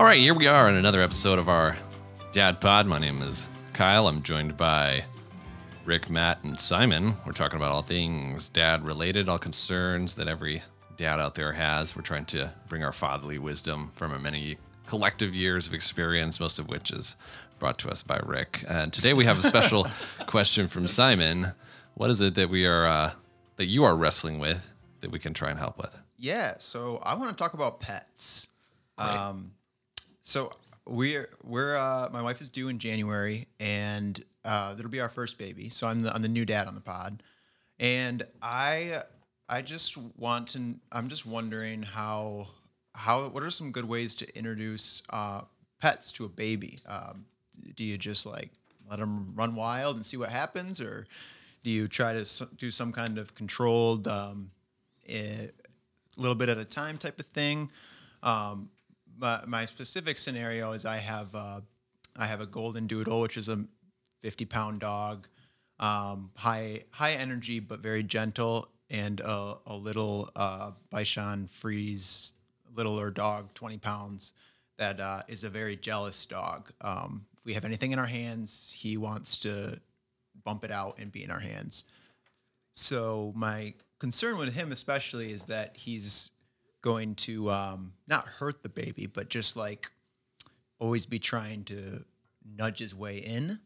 All right, here we are in another episode of our Dad Pod. My name is Kyle. I'm joined by Rick, Matt, and Simon. We're talking about all things dad related, all concerns that every dad out there has. We're trying to bring our fatherly wisdom from our many collective years of experience, most of which is brought to us by Rick. And today we have a special question from Simon. What is it that we are uh, that you are wrestling with that we can try and help with? Yeah, so I want to talk about pets. Right. Um, so we're we're uh, my wife is due in January, and uh, it'll be our first baby. So I'm the I'm the new dad on the pod, and I I just want to I'm just wondering how how what are some good ways to introduce uh, pets to a baby? Um, do you just like let them run wild and see what happens, or do you try to do some kind of controlled um, eh, little bit at a time type of thing. Um, my, my specific scenario is I have uh, I have a golden doodle, which is a 50 pound dog, um, high high energy but very gentle, and a, a little uh, Bichon Frise littler dog, 20 pounds, that uh, is a very jealous dog. Um, if we have anything in our hands, he wants to bump it out and be in our hands. So my concern with him especially is that he's going to um, not hurt the baby, but just like always be trying to nudge his way in,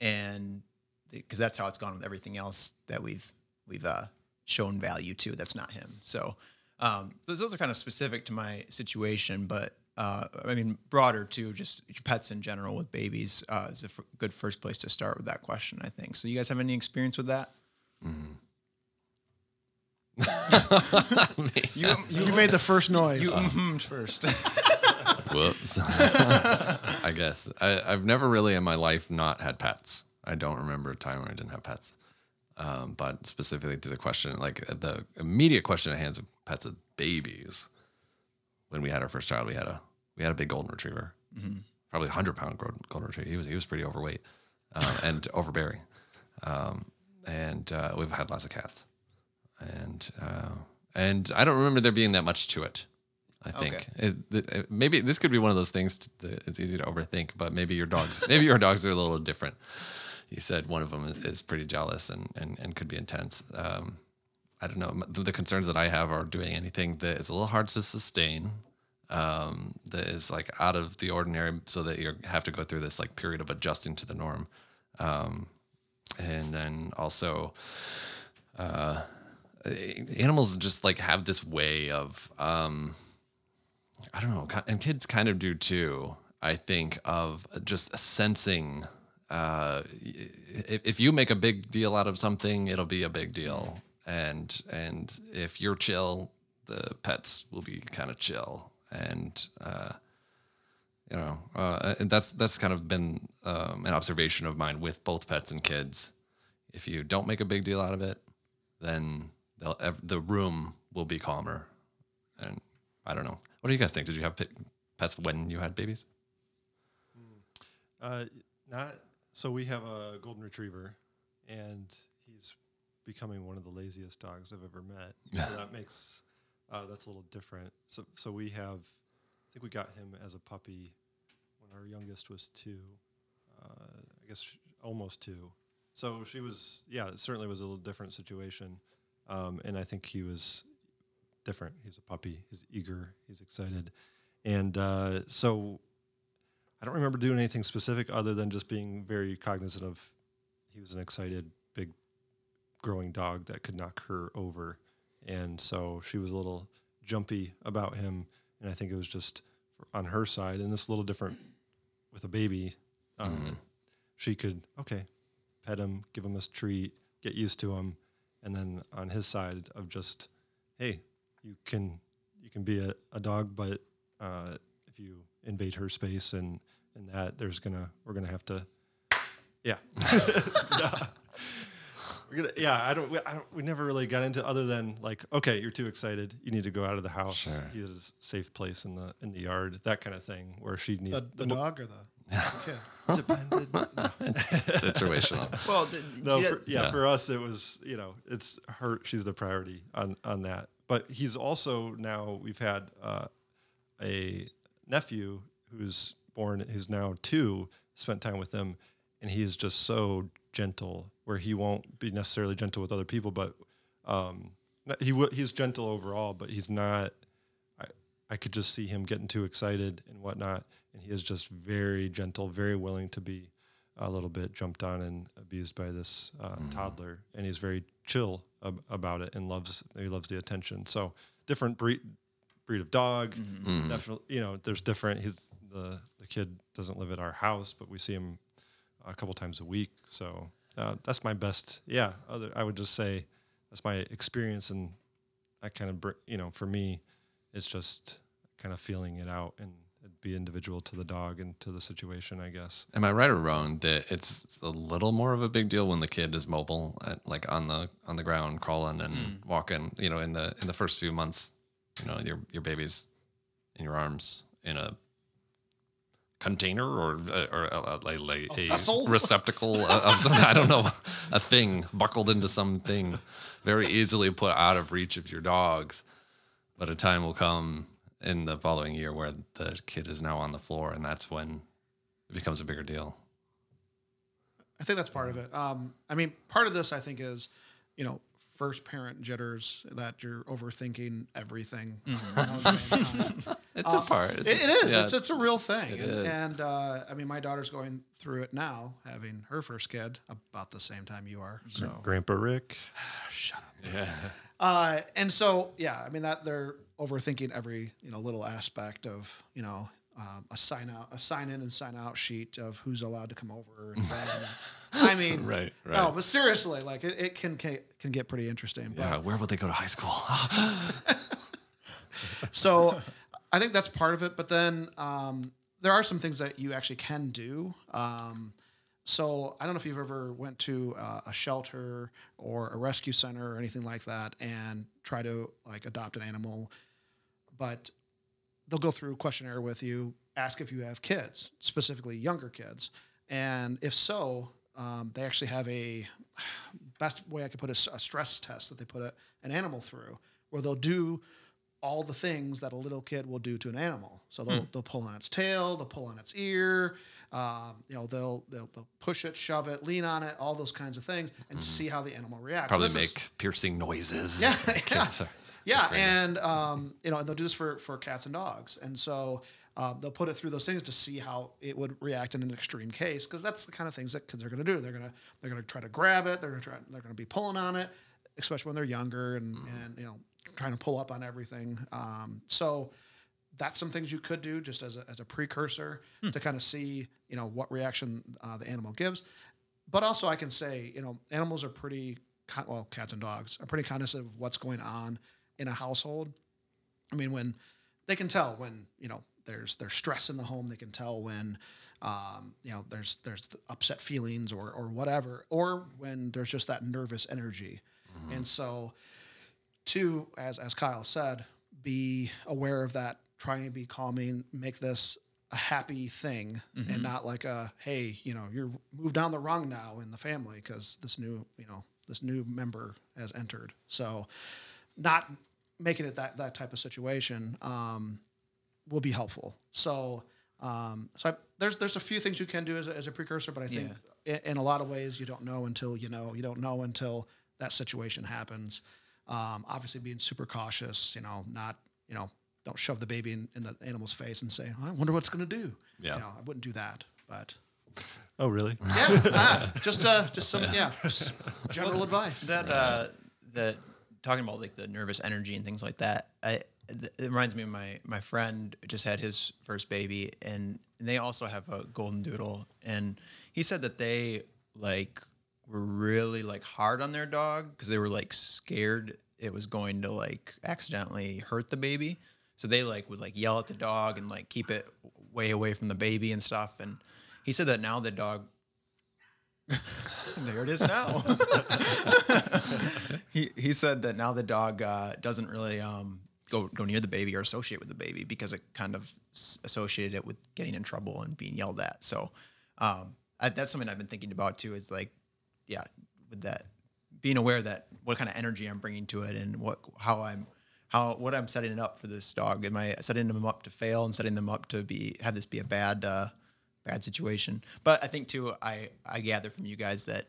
and because that's how it's gone with everything else that we've we've uh, shown value to. That's not him. So um, those, those are kind of specific to my situation, but. Uh, I mean, broader too, just pets in general with babies uh, is a f- good first place to start with that question, I think. So, you guys have any experience with that? You, You made the first noise. You mhm first. Whoops. I guess I, I've never really in my life not had pets. I don't remember a time when I didn't have pets. Um, but specifically to the question, like the immediate question at hands of pets of babies. When we had our first child, we had a we had a big golden retriever, probably a hundred pound golden, golden retriever. He was he was pretty overweight um, and overbearing, um, and uh, we've had lots of cats, and uh, and I don't remember there being that much to it. I think Okay. it, it, maybe this could be one of those things that it's easy to overthink, but maybe your dogs, maybe your dogs are a little different. You said one of them is, is pretty jealous and, and, and could be intense. Um, I don't know. The, the concerns that I have are doing anything that is a little hard to sustain, um, that is like out of the ordinary, so that you have to go through this like period of adjusting to the norm, um, and then also uh, animals just like have this way of um, I don't know, and kids kind of do too. I think of just sensing. Uh, if, you make a big deal out of something, it'll be a big deal, and and if you're chill, the pets will be kind of chill, and uh, you know, uh, and that's that's kind of been um, an observation of mine with both pets and kids. If you don't make a big deal out of it, then the room will be calmer. And I don't know. What do you guys think? Did you have pet- pets when you had babies? Uh, not so. We have a golden retriever, and he's becoming one of the laziest dogs I've ever met. So that makes uh, that's a little different. So so we have, I think we got him as a puppy when our youngest was two. Uh, I guess almost two. So she was yeah. It certainly was a little different situation, um, and I think he was different. He's a puppy. He's eager. He's excited, and uh, so I don't remember doing anything specific other than just being very cognizant of he was an excited, big, growing dog that could knock her over. And so she was a little jumpy about him. And I think it was just on her side, and this a little different with a baby. Um, She could, okay, pet him, give him a treat, get used to him. And then on his side of just, hey, you can you can be a, a dog, but uh, if you invade her space and and that there's gonna we're gonna have to yeah. Yeah we're gonna yeah I don't we, I don't we never really got into other than like okay you're too excited you need to go out of the house. Sure. he is a safe place in the in the yard that kind of thing where she needs The, the mo- dog or the kid? depended Situational. well, the, no, yeah, for, yeah, Yeah. for us it was you know it's her. She's the priority on on that. But he's also now we've had uh, a nephew who's born, who's now two, spent time with him, and he is just so gentle. Where he won't be necessarily gentle with other people, but um, he w- he's gentle overall, but he's not. I I could just see him getting too excited and whatnot, and he is just very gentle, very willing to be a little bit jumped on and abused by this uh, toddler, and he's very chill ab- about it and loves he loves the attention. So different breed breed of dog, definitely you know there's different. He's the the kid doesn't live at our house, but we see him a couple times a week. So uh, that's my best. Yeah, other I would just say that's my experience, and I kind of you know for me, it's just kind of feeling it out and it'd be individual to the dog and to the situation, I guess. Am I right or wrong that it's a little more of a big deal when the kid is mobile, at, like on the on the ground, crawling and mm. walking? You know, in the in the first few months, you know, your your baby's in your arms in a container or uh, or a, like, like a, vessel? receptacle of of some I don't know a thing buckled into something very easily put out of reach of your dogs. But a time will come in the following year where the kid is now on the floor, and that's when it becomes a bigger deal. I think that's part of it. Um, I mean, part of this I think is, you know, first parent jitters that you're overthinking everything. you know, at the same time. It's a part. It's Uh, It, a- it is. yeah. It's it's a real thing. It and and uh, I mean, my daughter's going through it now, having her first kid about the same time you are. So Grandpa Rick. shut up. yeah. Uh, and so, yeah, I mean that they're overthinking every you know little aspect of you know um, a sign out, a sign in and sign out sheet of who's allowed to come over. And. I mean, Right, right. No, but seriously, like it, it can, can can get pretty interesting. But Yeah, where would they go to high school? so I think that's part of it. But then um, there are some things that you actually can do. Um, so I don't know if you've ever went to uh, a shelter or a rescue center or anything like that and try to like adopt an animal, but they'll go through a questionnaire with you, ask if you have kids, specifically younger kids, and if so, um, they actually have a best way I could put it, a stress test that they put a, an animal through, where they'll do all the things that a little kid will do to an animal. So they'll, they'll pull on its tail, they'll pull on its ear, um, you know, they'll, they'll they'll push it, shove it, lean on it, all those kinds of things, and see how the animal reacts. Probably this make is- piercing noises. Yeah, yeah. Yeah, and um, you know, and they'll do this for for cats and dogs, and so um, they'll put it through those things to see how it would react in an extreme case, because that's the kind of things that kids are going to do. They're gonna they're gonna try to grab it. They're gonna try. They're gonna be pulling on it, especially when they're younger, and and you know, trying to pull up on everything. Um, so that's some things you could do just as a, as a precursor to kind of see you know what reaction uh, the animal gives but also I can say, you know, animals are pretty, well, cats and dogs are pretty cognizant of what's going on in a household. I mean, when they can tell when you know there's there's stress in the home, they can tell when um, you know there's there's the upset feelings or or whatever, or when there's just that nervous energy, and so to as as Kyle said, be aware of that. Try and be calming. Make this a happy thing and not like a hey, you know, you're moved down the rung now in the family because this new, you know, this new member has entered. So, not making it that that type of situation um, will be helpful. So, um, so I, there's there's a few things you can do as a, as a precursor, but I think in, in a lot of ways you don't know until you know. You don't know until that situation happens. Um, obviously, being super cautious. You know, not you know, don't shove the baby in, in the animal's face and say, "I wonder what's going to do." Yeah. You know, I wouldn't do that, but Oh, really? yeah, ah, just uh, just some yeah, just general advice. that uh that talking about like the nervous energy and things like that i it reminds me of my my friend just had his first baby and they also have a golden doodle and he said that they like were really like hard on their dog because they were like scared it was going to like accidentally hurt the baby. So they like would like yell at the dog and like keep it way away from the baby and stuff and he said that now the dog there it is now. he he said that now the dog uh, doesn't really um, go go near the baby or associate with the baby because it kind of associated it with getting in trouble and being yelled at. So um, I, that's something I've been thinking about too. Is like, yeah, with that being aware that what kind of energy I'm bringing to it and what how I'm how what I'm setting it up for this dog. Am I setting them up to fail and setting them up to be have this be a bad uh, bad situation? But I think too, I I gather from you guys that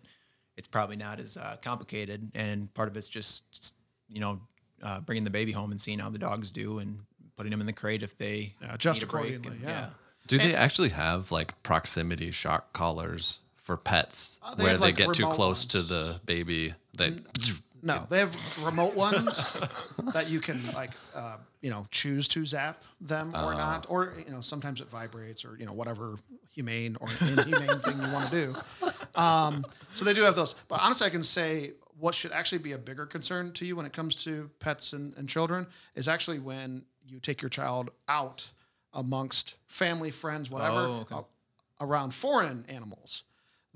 it's probably not as uh, complicated, and part of it's just you know uh, bringing the baby home and seeing how the dogs do and putting them in the crate if they Yeah, adjust need break accordingly, and- yeah. Do they actually have like proximity shock collars for pets Uh, they where have, they like, get too remote close to the baby? They No, they have remote ones that you can like, uh, you know, choose to zap them or not, or you know, sometimes it vibrates or you know whatever humane or inhumane thing you want to do. Um, so they do have those, but honestly, I can say what should actually be a bigger concern to you when it comes to pets and, and children is actually when you take your child out amongst family, friends, whatever, Oh, okay. uh, around foreign animals.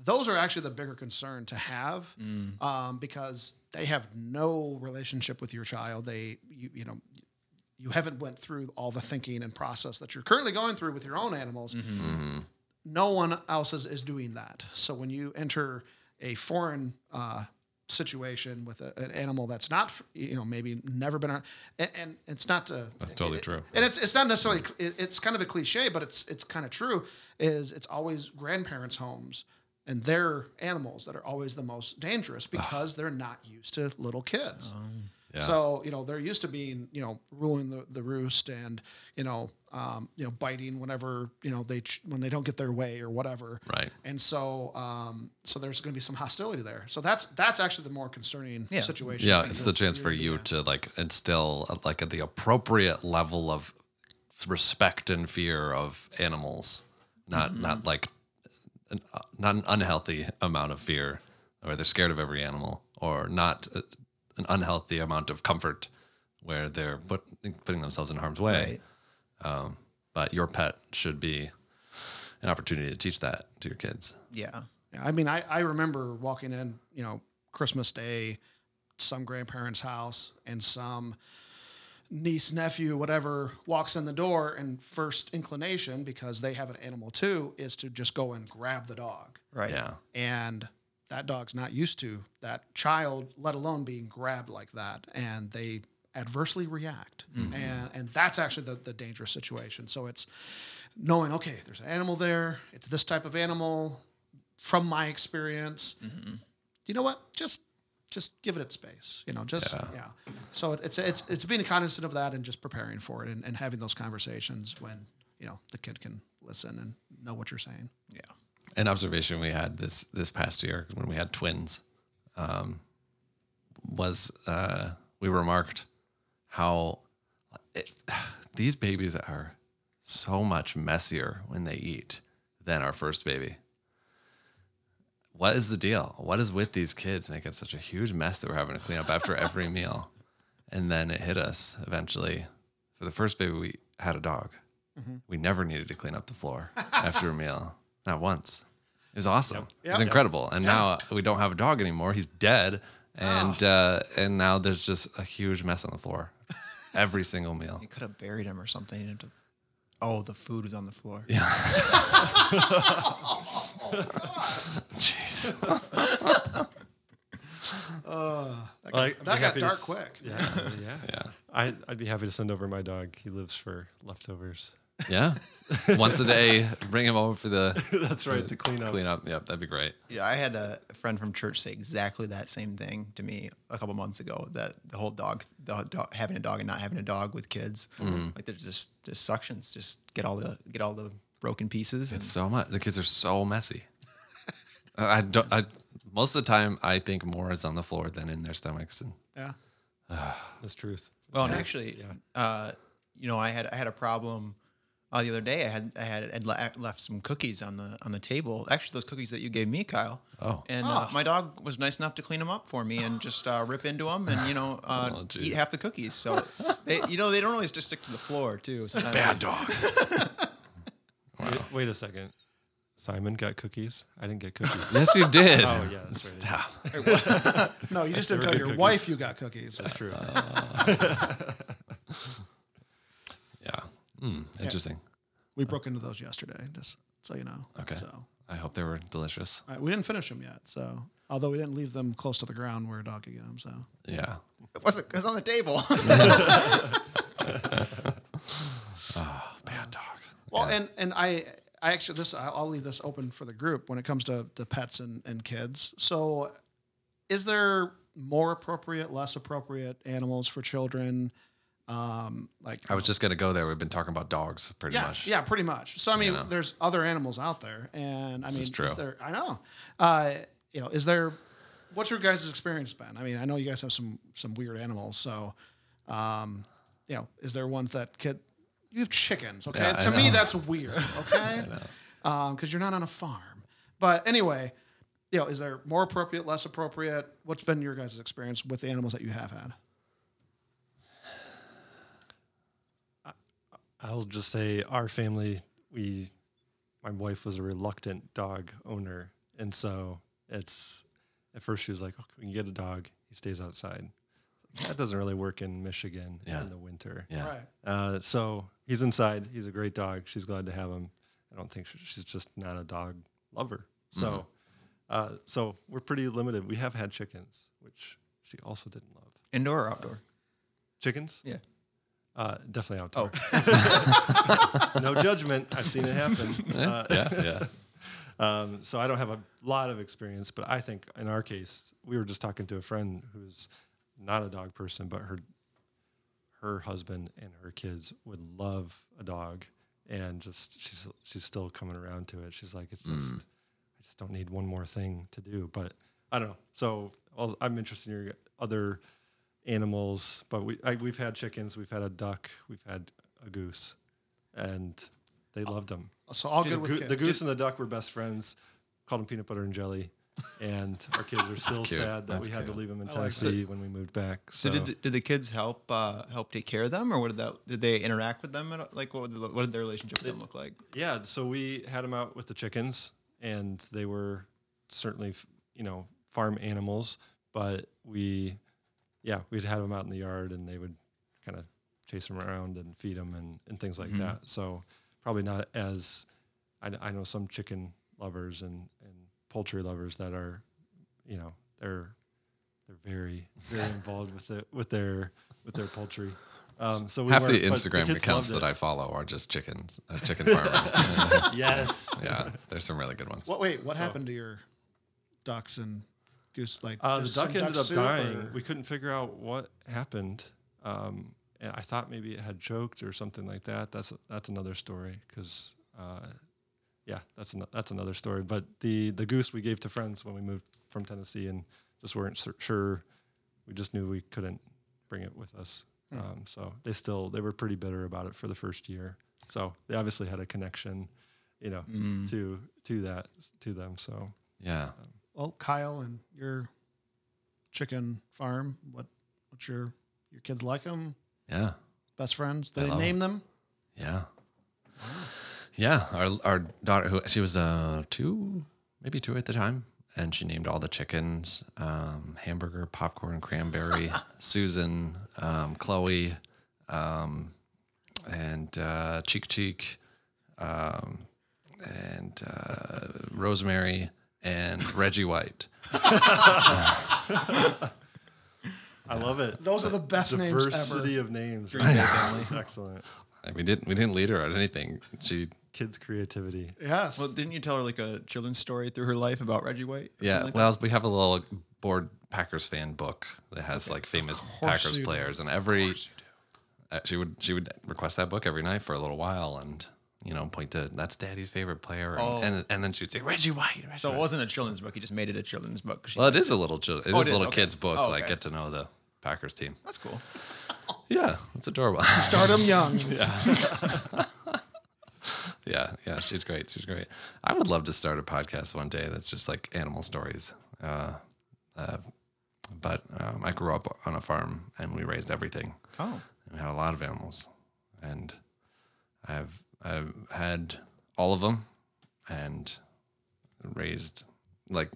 Those are actually the bigger concern to have um, because they have no relationship with your child. They, you, you know, you haven't went through all the thinking and process that you're currently going through with your own animals. Mm-hmm. Mm-hmm. No one else is, is doing that. So when you enter a foreign uh, situation with a, an animal that's not, you know, maybe never been, around, and, and it's not to, That's totally true. and it's it's not necessarily it, it's kind of a cliche, but it's it's kind of true. Is it's always grandparents' homes and they're animals that are always the most dangerous because they're not used to little kids. Yeah. So you know they're used to being you know ruling the, the roost and you know um, you know biting whenever you know they ch- when they don't get their way or whatever. Right. And so um, so there's going to be some hostility there. So that's that's actually the more concerning Yeah. situation. Yeah, it's the chance for you to like instill uh, like the appropriate level of respect and fear of animals, not not like an, uh, not an unhealthy amount of fear, where they're scared of every animal, or not uh, an unhealthy amount of comfort, where they're put, putting themselves in harm's way. Um, but your pet should be an opportunity to teach that to your kids. Yeah. Yeah, I mean, I, I remember walking in, you know, Christmas Day, some grandparents' house, and some niece, nephew, whatever, walks in the door, and first inclination, because they have an animal too, is to just go and grab the dog. Right. Yeah. And that dog's not used to that child, let alone being grabbed like that. And they adversely react. Mm-hmm. And and that's actually the, the dangerous situation. So it's knowing, okay, there's an animal there, it's this type of animal, from my experience, mm-hmm. you know what? Just just give it its space. You know, just yeah. Yeah. So it, it's it's it's being cognizant of that and just preparing for it and, and having those conversations when you know the kid can listen and know what you're saying. Yeah. an observation we had this this past year when we had twins um, was uh, we remarked how it, these babies are so much messier when they eat than our first baby. What is the deal? What is with these kids making such a huge mess that we're having to clean up after every meal? And then it hit us eventually. For the first baby, we had a dog. We never needed to clean up the floor after a meal, not once. It was awesome. It was incredible. And now we don't have a dog anymore. He's dead, and uh, and now there's just a huge mess on the floor every single meal. You could have buried him or something. You didn't have to- Oh, the food was on the floor. Yeah. Jeez. Uh, that got, Like, I'd be that got happy to dark s- quick. Yeah, yeah. Yeah. I, I'd be happy to send over my dog. He lives for leftovers. Yeah. Once a day, bring him over for the That's right, the cleanup. cleanup. Yep, that'd be great. Yeah, I had a friend from church say exactly that same thing to me a couple months ago. That the whole dog, the dog, having a dog and not having a dog with kids, like there's just just suctions, just get all the get all the broken pieces. And It's so much. The kids are so messy. I don't. I most of the time I think more is on the floor than in their stomachs. And Yeah. That's truth. well, and actually, uh, you know, I had I had a problem uh, the other day. I had I had I'd le- left some cookies on the on the table. Actually, those cookies that you gave me, Kyle. Oh. And uh, my dog was nice enough to clean them up for me and just uh, rip into them and you know uh, Oh, eat half the cookies. So they, you know, they don't always just stick to the floor too. Sometimes bad they- dog. Wait, wait a second. Simon got cookies. I didn't get cookies. yes, you did. Oh, yeah, that's right. Stop. No, you just didn't tell your cookies. wife you got cookies. That's true. Yeah. Hmm, interesting. We broke into those yesterday, just so you know. Okay. So I hope they were delicious. All right, we didn't finish them yet, so although we didn't leave them close to the ground where a dog could get them. So Yeah. It wasn't. It was on the table. Oh, bad dogs. Well, and and I I actually this I'll leave this open for the group when it comes to, to pets and, and kids. So, is there more appropriate, less appropriate animals for children? Um, like I was just gonna go there. We've been talking about dogs pretty yeah, much. yeah, pretty much. So I mean, You know? there's other animals out there, and I This mean, is true. there? I know. Uh, you know, is there? What's your guys' experience been? I mean, I know you guys have some some weird animals, so um, you know, is there ones that kid? You have chickens, okay? Yeah, I to me, that's weird, okay? Because you're not on a farm. But anyway, you know, is there more appropriate, less appropriate? What's been your guys' experience with the animals that you have had? I'll just say our family, we, my wife was a reluctant dog owner. And so it's, at first she was like, oh, we can get a dog. He stays outside. That doesn't really work in Michigan Yeah. in the winter. Yeah. Right. Uh, so he's inside. He's a great dog. She's glad to have him. I don't think she, she's just not a dog lover. So, uh, so we're pretty limited. We have had chickens, which she also didn't love. Indoor or outdoor? Chickens? Yeah. Uh, definitely Oh. outdoor. no judgment. I've seen it happen. Uh, Yeah. Yeah. um, so I don't have a lot of experience, but I think in our case, we were just talking to a friend who's not a dog person, but her her husband and her kids would love a dog, and just she's she's still coming around to it. She's like, it's just mm. I just don't need one more thing to do. But I don't know. So I'll, I'm interested in your other animals, but we I, we've had chickens, we've had a duck, we've had a goose, and they uh, loved them. So all The, good with goo- kids. the goose and the duck were best friends. Called them peanut butter and jelly, and our kids are still cute. sad that That's we had to leave them in I like. Tennessee when we moved back. So, So, did, did the kids help uh, help take care of them, or what did that? Did they interact with them? At, like, what, would the, what did their relationship with them look like? yeah, so we had them out with the chickens, and they were certainly you know farm animals, but we yeah we'd had them out in the yard, and they would kind of chase them around and feed them and, and things like that. So probably not as I, I know some chicken lovers and, and poultry lovers that are you know they're they're very very involved with it with their with their poultry. Um, so we Half the Instagram kids accounts that. I follow are just chickens, uh, chicken farmers. yes yeah, there's some really good ones. What? Wait, what So- happened to your ducks and goose? Like Uh, the duck some ended up dying. or- We couldn't figure out what happened, um, and I thought maybe it had choked or something like that. That's that's another story because, uh, yeah, that's an, that's another story. But the the goose we gave to friends when we moved from Tennessee and just weren't sure. We just knew we couldn't bring it with us. Hmm. Um, so they still they were pretty bitter about it for the first year. So they obviously had a connection, you know, mm. to to that to them. So Yeah. Um, well, Kyle and your chicken farm. What? What's your your kids like them? Yeah. Best friends? Did I they love name them? Yeah. Yeah. Our our daughter who she was uh two, maybe two at the time. And she named all the chickens, um, hamburger, popcorn, cranberry, Susan, um, Chloe, um, and uh, Cheek Cheek, um, and uh, Rosemary, and Reggie White. I love it. Those are the best names ever. diversity of names. Green Bay Right? family. That's excellent. And we didn't we didn't lead her on anything. She Kids' creativity. Yes. Well, didn't you tell her like a children's story through her life about Reggie White? Yeah, like well, we have a little board Packers fan book that has like famous Packers you do. players, and every uh, she would she would request that book every night for a little while, and you know point to that's Daddy's favorite player, and Oh. and, and then she'd say Reggie White. Reggie So it White." wasn't a children's book. He just made it a children's book. well, it is a little chil- it Oh, is it a little Okay. kids book, Oh, like get to know the Packers team. That's cool. Yeah, it's adorable. Start them young. yeah, yeah, yeah, she's great. She's great. I would love to start a podcast one day that's just like animal stories. Uh, uh, but um, I grew up on a farm and we raised everything. Oh, We had a lot of animals, and I've I've had all of them, and raised like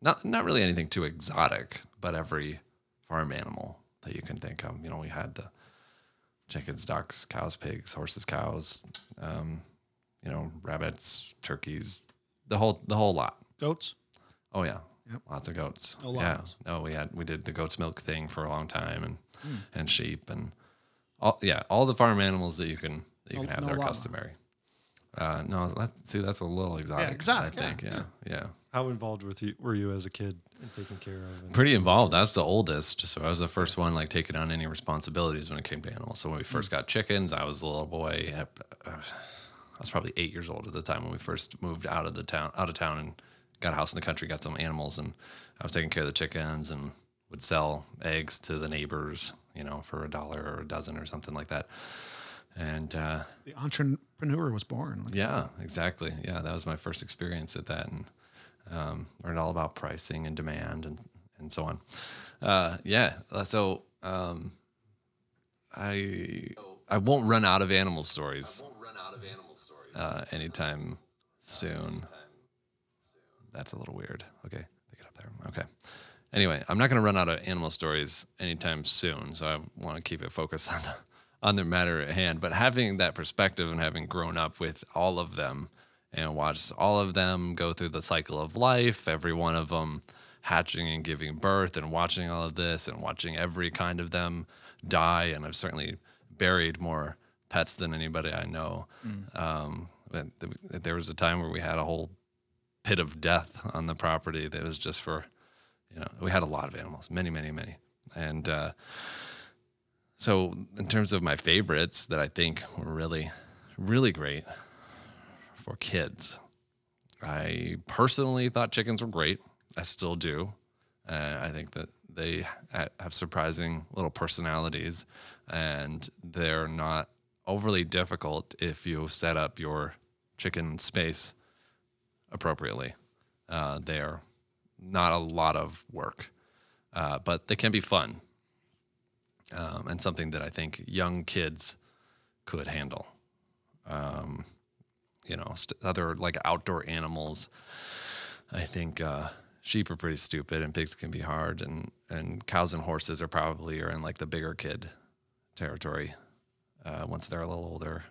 not not really anything too exotic, but every farm animal that you can think of. You know, we had the chickens, ducks, cows, pigs, horses, cows, um, you know, rabbits, turkeys, the whole the whole lot. Goats. Oh yeah, Yep. lots of goats. No yeah, no, we had we did the goat's milk thing for a long time, and Hmm. and sheep and all yeah, all the farm animals that you can that you No- can have no that are llama. customary. Uh, no, that, see that's a little exotic. exotic, I yeah, think. Yeah, yeah. How involved with you were you as a kid in taking care of? And Pretty involved. That's the oldest. So I was the first one like taking on any responsibilities when it came to animals. So when we first got chickens, I was a little boy. I I was probably eight years old at the time when we first moved out of the town, out of town, and got a house in the country, got some animals, and I was taking care of the chickens and would sell eggs to the neighbors, you know, for a dollar or a dozen or something like that. And uh, The entrepreneur was born. Like, yeah, exactly. Yeah, that was my first experience at that, and um, learned all about pricing and demand and and so on. Uh, yeah, uh, so um, I I won't run out of animal stories. of animal stories uh, anytime soon. That's a little weird. Okay, pick it up there. Okay. Anyway, I'm not going to run out of animal stories anytime soon, so I want to keep it focused on the on the matter at hand. But having that perspective and having grown up with all of them and watched all of them go through the cycle of life, every one of them hatching and giving birth, and watching all of this and watching every kind of them die, and I've certainly buried more pets than anybody I know. Um, th- there was a time where we had a whole pit of death on the property that was just for you know we had a lot of animals many many many and uh, so in terms of my favorites that i think were really really great for kids i personally thought chickens were great i still do uh, i think that they ha- have surprising little personalities and they're not overly difficult if you set up your chicken space appropriately. Uh, they're not a lot of work, uh, but they can be fun um, and something that I think young kids could handle. Um, you know, st- other like outdoor animals. I think uh, sheep are pretty stupid, and pigs can be hard, and and cows and horses are probably are in like the bigger kid territory uh, once they're a little older.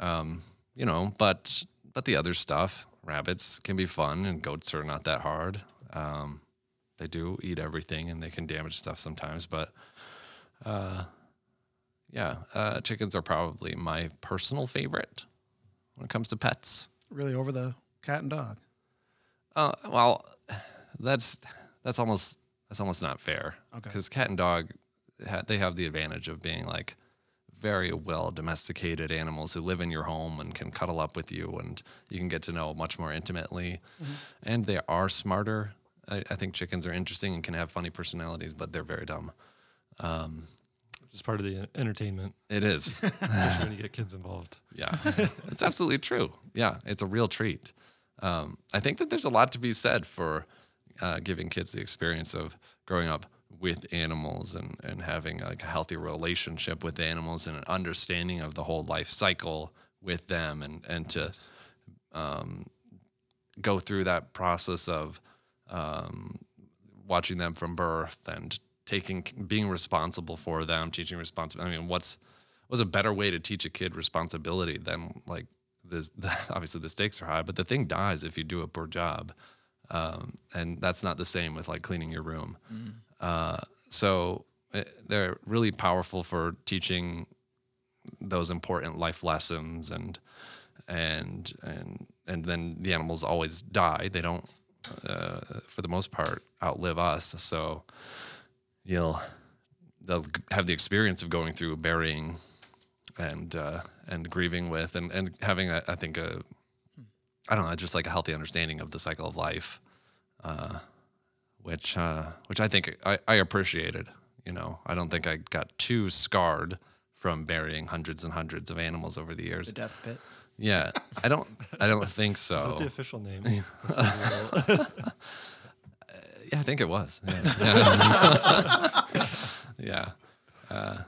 Um, you know, but but the other stuff, rabbits can be fun, and goats are not that hard. Um, they do eat everything, and they can damage stuff sometimes. But uh, yeah, uh, chickens are probably my personal favorite when it comes to pets. Really over the cat and dog. Uh, well, that's that's almost that's almost not fair. Okay. Because cat and dog, they have the advantage of being like very well domesticated animals who live in your home and can cuddle up with you, and you can get to know much more intimately. And they are smarter. I, I think chickens are interesting and can have funny personalities, but they're very dumb. which is part of the entertainment, It is. especially when you get kids involved. Yeah, it's absolutely true. Yeah, it's a real treat. Um, I think that there's a lot to be said for uh, giving kids the experience of growing up with animals and, and having like a healthy relationship with animals and an understanding of the whole life cycle with them and, and to um, go through that process of um, watching them from birth and taking being responsible for them, teaching responsibility. I mean, what's what's a better way to teach a kid responsibility than like this? Obviously, the stakes are high, but the thing dies if you do a poor job, um, and that's not the same with like cleaning your room. Uh, so eh, they're really powerful for teaching those important life lessons and and and and then the animals always die they don't uh, for the most part outlive us so you'll they'll have the experience of going through burying and uh, and grieving with and and having a, I think a I don't know just like a healthy understanding of the cycle of life uh, which uh, which I think I, I appreciated you know I don't think I got too scarred from burying hundreds and hundreds of animals over the years The death pit. yeah I don't I don't think so Is that the official name? That's the real- Yeah, I think it was. Yeah. Yeah. yeah. Uh,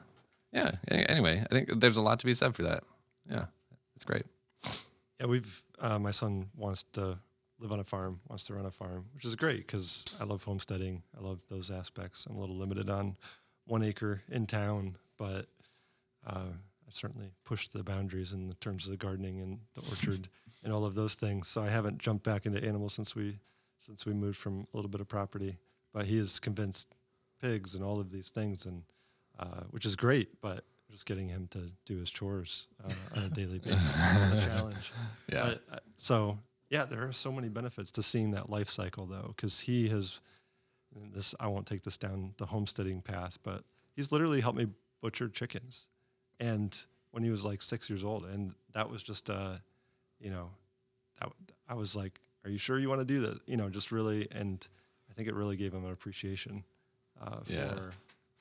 yeah. Anyway, I think there's a lot to be said for that. Yeah. It's great. yeah, we've uh, my son wants to live on a farm, wants to run a farm, which is great because I love homesteading. I love those aspects. I'm a little limited on one acre in town, but uh, I certainly pushed the boundaries in the terms of the gardening and the orchard and all of those things. So I haven't jumped back into animals since we since we moved from a little bit of property. But he is convinced pigs and all of these things, and uh, which is great. But just getting him to do his chores uh, on a daily basis is a challenge. Yeah. But, uh, so yeah, there are so many benefits to seeing that life cycle though, because he has this. I won't take this down the homesteading path, but he's literally helped me butcher chickens, and when he was like six years old, and that was just uh, you know, that, I was like, "Are you sure you want to do that?" You know, just really, and I think it really gave him an appreciation uh, for Yeah.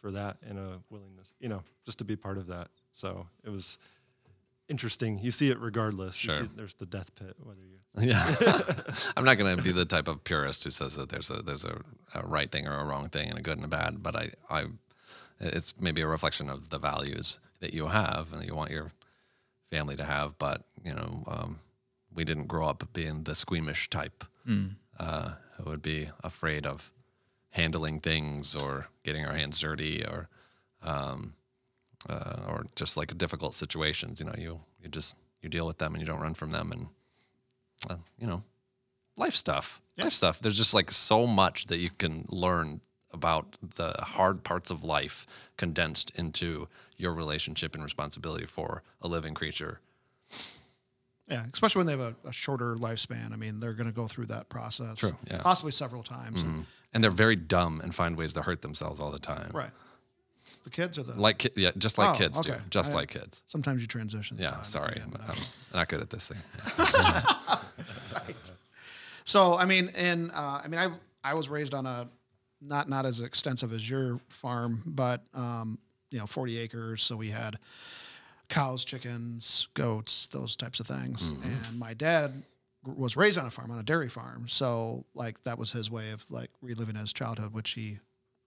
for that and a willingness, you know, just to be part of that. So it was interesting. You see it regardless. You Sure. see there's the death pit, whether you Yeah, I'm not going to be the type of purist who says that there's a there's a, a right thing or a wrong thing and a good and a bad. But I, I, it's maybe a reflection of the values that you have and that you want your family to have. But you know, um, we didn't grow up being the squeamish type uh, who would be afraid of handling things or getting our hands dirty or, um, uh, or just like difficult situations. You know, you you just you deal with them and you don't run from them and well, you know, life stuff. Life stuff. There's just like so much that you can learn about the hard parts of life condensed into your relationship and responsibility for a living creature. Yeah, especially when they have a, a shorter lifespan. I mean, they're going to go through that process, True, yeah. possibly several times. and- And they're very dumb and find ways to hurt themselves all the time. right. The kids are the Like ki- yeah, just like Oh, kids do. okay. Just I- like kids. Sometimes you transition. Yeah, side sorry. but, I'm not good at this thing. Right. So I mean, and uh, I mean, I I was raised on a not not as extensive as your farm, but um, you know, forty acres. So we had cows, chickens, goats, those types of things. And my dad was raised on a farm, on a dairy farm. So like that was his way of like reliving his childhood, which he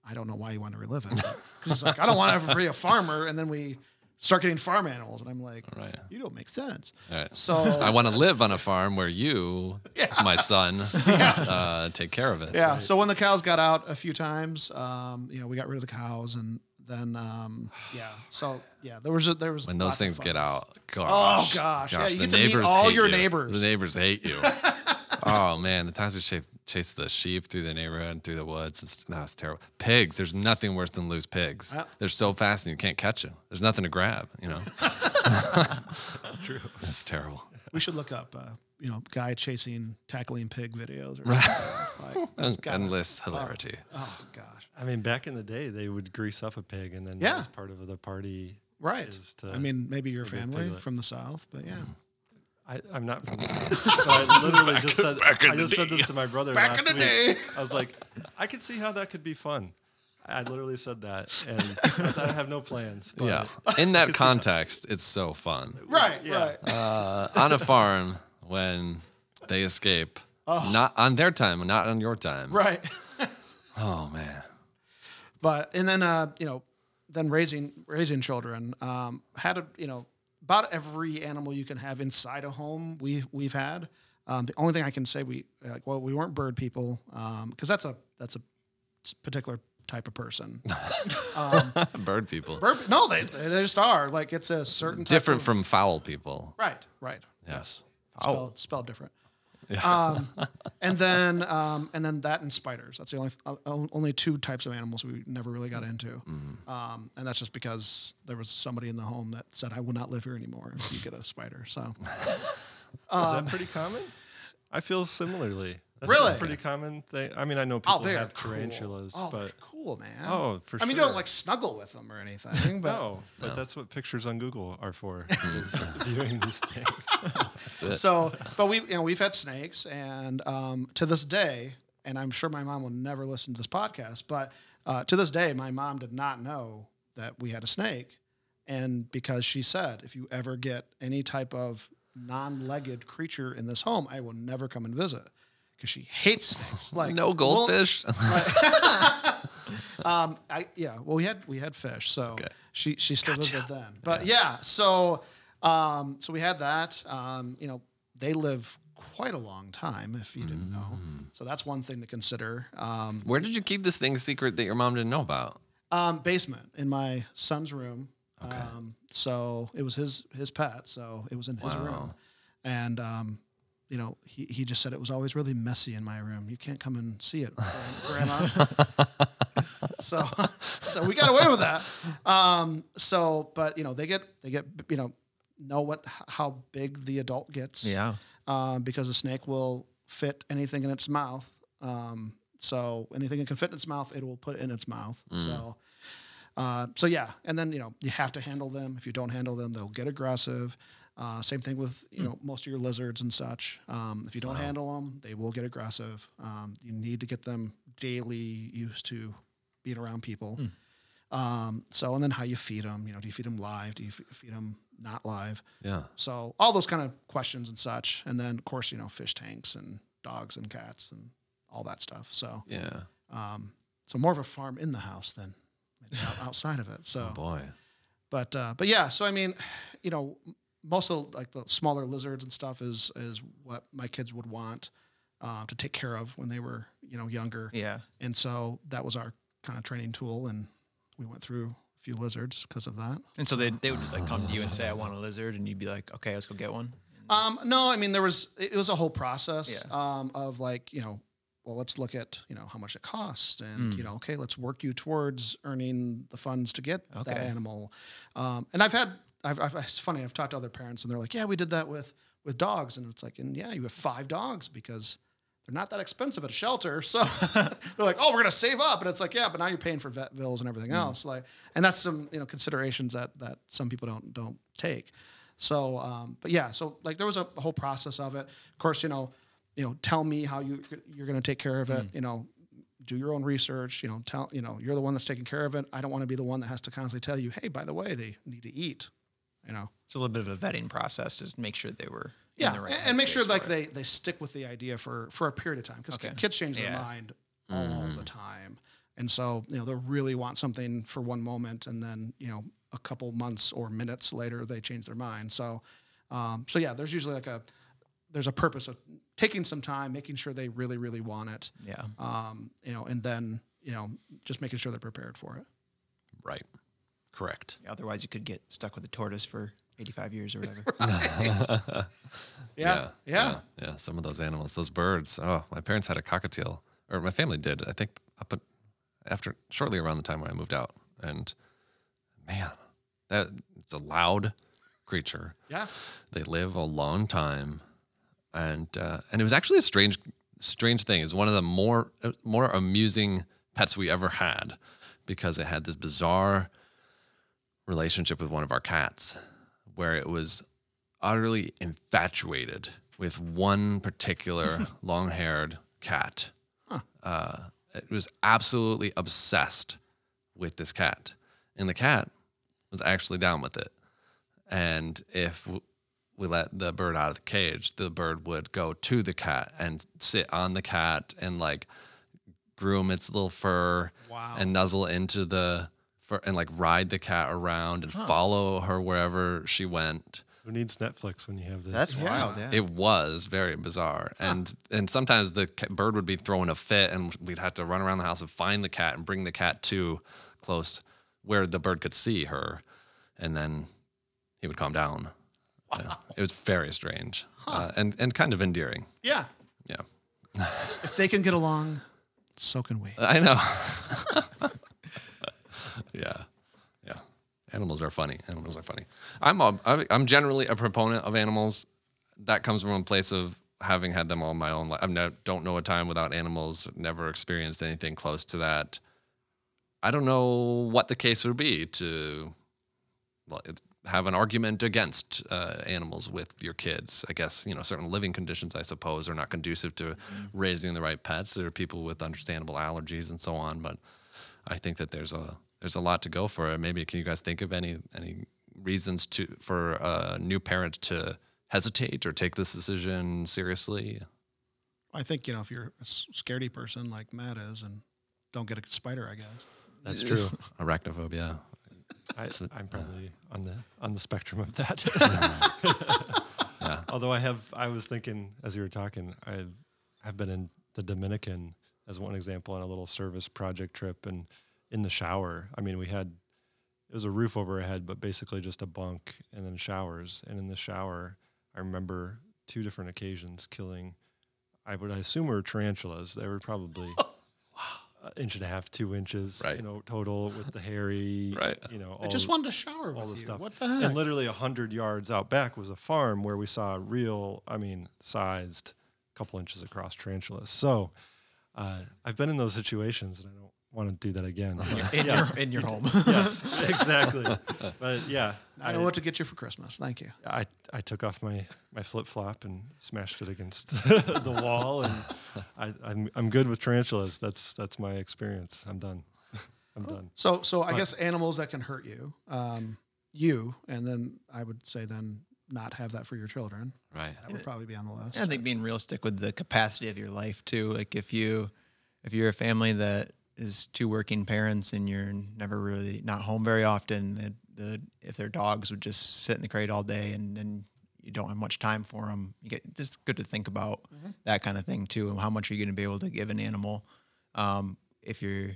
I don't know why he wanted to relive it. Because he's like, I don't want to ever be a farmer. And then we start getting farm animals, and I'm like, Right. you don't make sense. All right. So I want to live on a farm where you, my son, uh, take care of it. Yeah. So when the cows got out a few times, um, you know, we got rid of the cows, and then um, yeah. So yeah, there was a, there was When those things get out, gosh, Oh, gosh. Yeah, you the get to meet neighbors all your you. neighbors. The neighbors hate you. oh man, the times we chase, chase the sheep through the neighborhood and through the woods, it's, no, it's terrible. Pigs, there's nothing worse than loose pigs. They're so fast and you can't catch them. There's nothing to grab. You know. That's true. That's terrible. We should look up, uh, you know, guy chasing tackling pig videos or something. Like, that's En- gotta- Endless hilarity. Oh gosh. I mean, back in the day, they would grease up a pig, and then Yeah. that was part of the party. Right. Is to, I mean, maybe your family from the south, but yeah. I, I'm not from the South, so I literally just said back in I the just said this to my brother Back last in the week. day. I was like, I could see how that could be fun. I literally said that, and I I have no plans. But Yeah. In that context, it's so fun. Right. Yeah. Right. Uh, on a farm when they escape, not on their time, not on your time. Right. Oh man. but and then uh you know then raising raising children um had a you know about every animal you can have inside a home we we've had um the only thing i can say we like well we weren't bird people um because that's a that's a particular type of person um Bird people. bird no they they just are like it's a certain type Different of- from foul people. right right Yes. Spelled, spelled different. Um, and then um, and then that and spiders. That's the only uh, only two types of animals we never really got into. Um, and that's just because there was somebody in the home that said, "I will not live here anymore if you get a spider." So is Um, that pretty common? I feel similarly. That's Really? a pretty common thing. I mean, I know oh, people they're have cool. tarantulas, Oh, they're but cool, man. oh, for I mean, sure. you don't like snuggle with them or anything, but no, but that's what pictures on Google are for. is viewing these things. That's it. so but we you know we've had snakes and um, to this day and i'm sure my mom will never listen to this podcast but uh, to this day my mom did not know that we had a snake and because she said if you ever get any type of non-legged creature in this home i will never come and visit because she hates snakes like no we'll- goldfish. um, I yeah. Well, we had we had fish, so Okay. she she still visited then. But yeah, so um, so we had that. Um, you know, they live quite a long time, if you didn't know. So that's one thing to consider. Um, Where did you keep this thing secret that your mom didn't know about? um, basement in my son's room. Um, so it was his his pet, so it was in his Wow. room, and um, you know, he, he just said it was always really messy in my room. You can't come and see it, Grandma. so, so we got away with that. Um, so, but you know, they get they get you know know what how big the adult gets. Yeah. Um, because a snake will fit anything in its mouth. Um, so anything it can fit in its mouth, it will put in its mouth. So, uh, so yeah, and then you know you have to handle them. If you don't handle them, they'll get aggressive. Uh, same thing with you know most of your lizards and such. Um, if you don't handle them, they will get aggressive. Um, you need to get them daily used to being around people. Um, so and then how you feed them. You know, do you feed them live? Do you f- feed them not live? Yeah. So all those kind of questions and such, and then of course you know fish tanks and dogs and cats and all that stuff. So Yeah. um, so more of a farm in the house than outside of it. So Oh boy. but uh, but yeah, so I mean, you know, most of like the smaller lizards and stuff is is what my kids would want uh, to take care of when they were you know younger, Yeah. and so that was our kind of training tool, and we went through a few lizards because of that. And so they, they would just like come to you and say, I want a lizard. And you'd be like, okay, let's go get one. Um, no, I mean there was it was a whole process Yeah. um, of like you know, well let's look at you know how much it costs and Mm. you know okay let's work you towards earning the funds to get that animal. Um, and I've had I've, I've it's funny I've talked to other parents and they're like yeah we did that with with dogs and it's like and yeah you have five dogs because they're not that expensive at a shelter so they're like oh we're gonna save up and it's like yeah but now you're paying for vet bills and everything else like and that's some you know considerations that that some people don't don't take. So, um, but yeah, so like there was a whole process of it. Of course, you know, you know, tell me how you you're going to take care of it. You know, do your own research. You know, tell you know you're the one that's taking care of it. I don't want to be the one that has to constantly tell you, hey, by the way, they need to eat. You know, It's a little bit of a vetting process to make sure they were in yeah, the right and, and make sure like it. they they stick with the idea for for a period of time because Okay. kids change their Yeah. mind all the time, and so you know they'll really want something for one moment, and then you know a couple months or minutes later they change their mind. So, um, so yeah, there's usually like a there's a purpose of taking some time, making sure they really really want it, Yeah. um, you know, and then you know just making sure they're prepared for it. Right. Correct. Otherwise, you could get stuck with a tortoise for 85 years or whatever. Yeah, yeah, yeah, yeah. Some of those animals, those birds. Oh, my parents had a cockatiel, or my family did. I think up at, after shortly around the time when I moved out, and man, that it's a loud creature. yeah. They live a long time, and uh, and it was actually a strange strange thing. It was one of the more uh, more amusing pets we ever had because it had this bizarre relationship with one of our cats, where it was utterly infatuated with one particular long-haired cat. Uh, it was absolutely obsessed with this cat, and the cat was actually down with it. And if we let the bird out of the cage, the bird would go to the cat and sit on the cat and like groom its little fur Wow. and nuzzle into the fur and like ride the cat around and follow her wherever she went. Who needs Netflix when you have this? That's Yeah. wild. Yeah. It was very bizarre, and and sometimes the ca- bird would be throwing a fit, and we'd have to run around the house and find the cat and bring the cat to close where the bird could see her, and then he would calm down. Yeah. It was very strange uh, and and kind of endearing. yeah. Yeah, If they can get along, so can we. I know. yeah, yeah. Animals are funny. Animals are funny. I'm a, I'm- generally a proponent of animals. That comes from a place of having had them all my own life. I ne- don't know a time without animals. Never experienced anything close to that. I don't know what the case would be to well, have an argument against uh, animals with your kids. I guess you know certain living conditions, I suppose, are not conducive to raising the right pets. There are people with understandable allergies and so on, but I think that there's a there's a lot to go for. Maybe can you guys think of any any reasons to for a new parent to hesitate or take this decision seriously? I think you know if you're a scaredy person like Matt is, and don't get a spider, I guess. That's true. Arachnophobia. I, I'm uh, probably on the on the spectrum of that. Yeah. Although I have, I was thinking as you were talking, I have been in the Dominican as one example on a little service project trip, and in the shower. I mean, we had it was a roof over our head, but basically just a bunk and then showers. And in the shower, I remember two different occasions killing. I would assume were tarantulas. They were probably an inch and a half, two inches, Right. you know, total with the hairy, Right. You know, I just all- wanted to shower with all with the you. stuff. What the heck? And literally a hundred yards out back was a farm where we saw a real, I mean, sized, couple inches across tarantulas. So uh, I've been in those situations, and I don't want to do that again. In yeah, your in your home. yes, exactly. But yeah, I know what to get you for Christmas. Thank you. I, I took off my, my flip flop and smashed it against the wall, and I, I'm I'm good with tarantulas. That's that's my experience. I'm done. I'm done. So, so I But- guess animals that can hurt you, um, you, and then I would say then not have that for your children. Right. That would probably be on the list. I think being realistic with the capacity of your life too. Like if you if you're a family that is two working parents and you're never really not home very often, the, the if their dogs would just sit in the crate all day and then you don't have much time for them, you get just good to think about that kind of thing too. And how much are you going to be able to give an animal? Um, if you're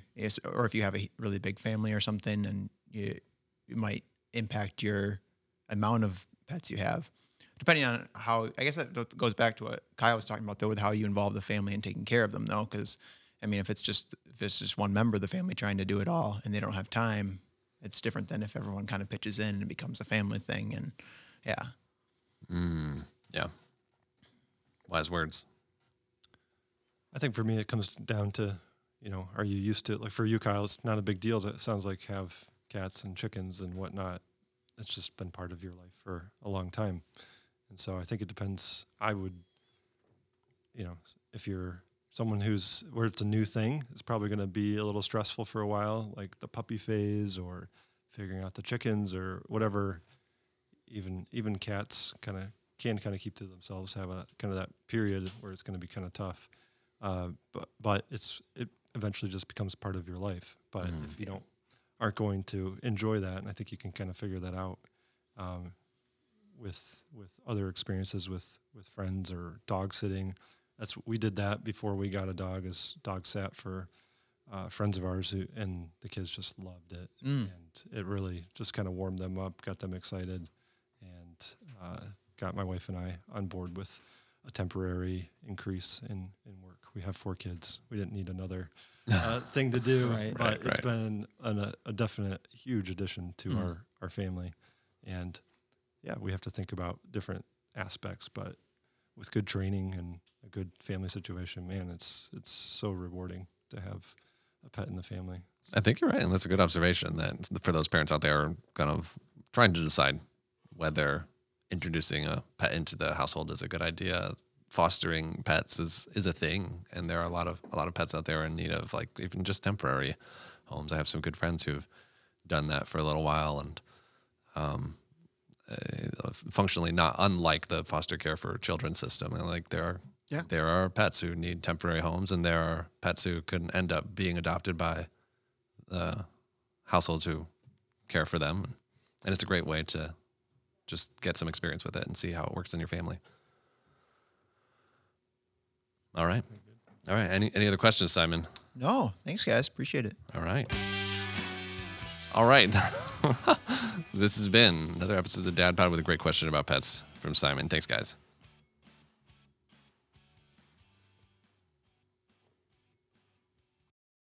or if you have a really big family or something, and you you might impact your amount of pets you have depending on how i guess that goes back to what kyle was talking about though with how you involve the family and taking care of them though because i mean if it's just if it's just one member of the family trying to do it all and they don't have time it's different than if everyone kind of pitches in and it becomes a family thing and yeah Mm, yeah. Wise words. I think for me, it comes down to, you know, are you used to like for you, Kyle? It's not a big deal to it sounds like have cats and chickens and whatnot. It's just been part of your life for a long time, and so I think it depends. I would, you know, if you're someone who's where it's a new thing, it's probably going to be a little stressful for a while, like the puppy phase or figuring out the chickens or whatever. Even even cats kind of can kind of keep to themselves, have a kind of that period where it's going to be kind of tough. Uh, but but it's it eventually just becomes part of your life. But if you don't aren't going to enjoy that, and I think you can kind of figure that out um, with with other experiences with with friends or dog sitting. That's we did that before we got a dog. As dog sat for uh, friends of ours, who, and the kids just loved it, Mm. and it really just kind of warmed them up, got them excited, and uh, got my wife and I on board with a temporary increase in, in work. We have four kids. We didn't need another uh, thing to do, Right. but Right, it's right. been an, a, definite huge addition to Mm. our, our family. And yeah, we have to think about different aspects, but with good training and a good family situation, man, it's it's so rewarding to have a pet in the family. I think you're right, and that's a good observation. That for those parents out there, kind of trying to decide whether introducing a pet into the household is a good idea. Fostering pets is is a thing, and there are a lot of a lot of pets out there in need of like even just temporary homes. I have some good friends who've done that for a little while, and um, uh, functionally not unlike the foster care for children system. And like there are Yeah. there are pets who need temporary homes, and there are pets who can end up being adopted by uh, households who care for them, and it's a great way to just get some experience with it and see how it works in your family. All right, all right. Any any other questions, Simon? no thanks guys appreciate it All right. All right. this has been another episode of the Dad Pod with a great question about pets from Simon. Thanks, guys.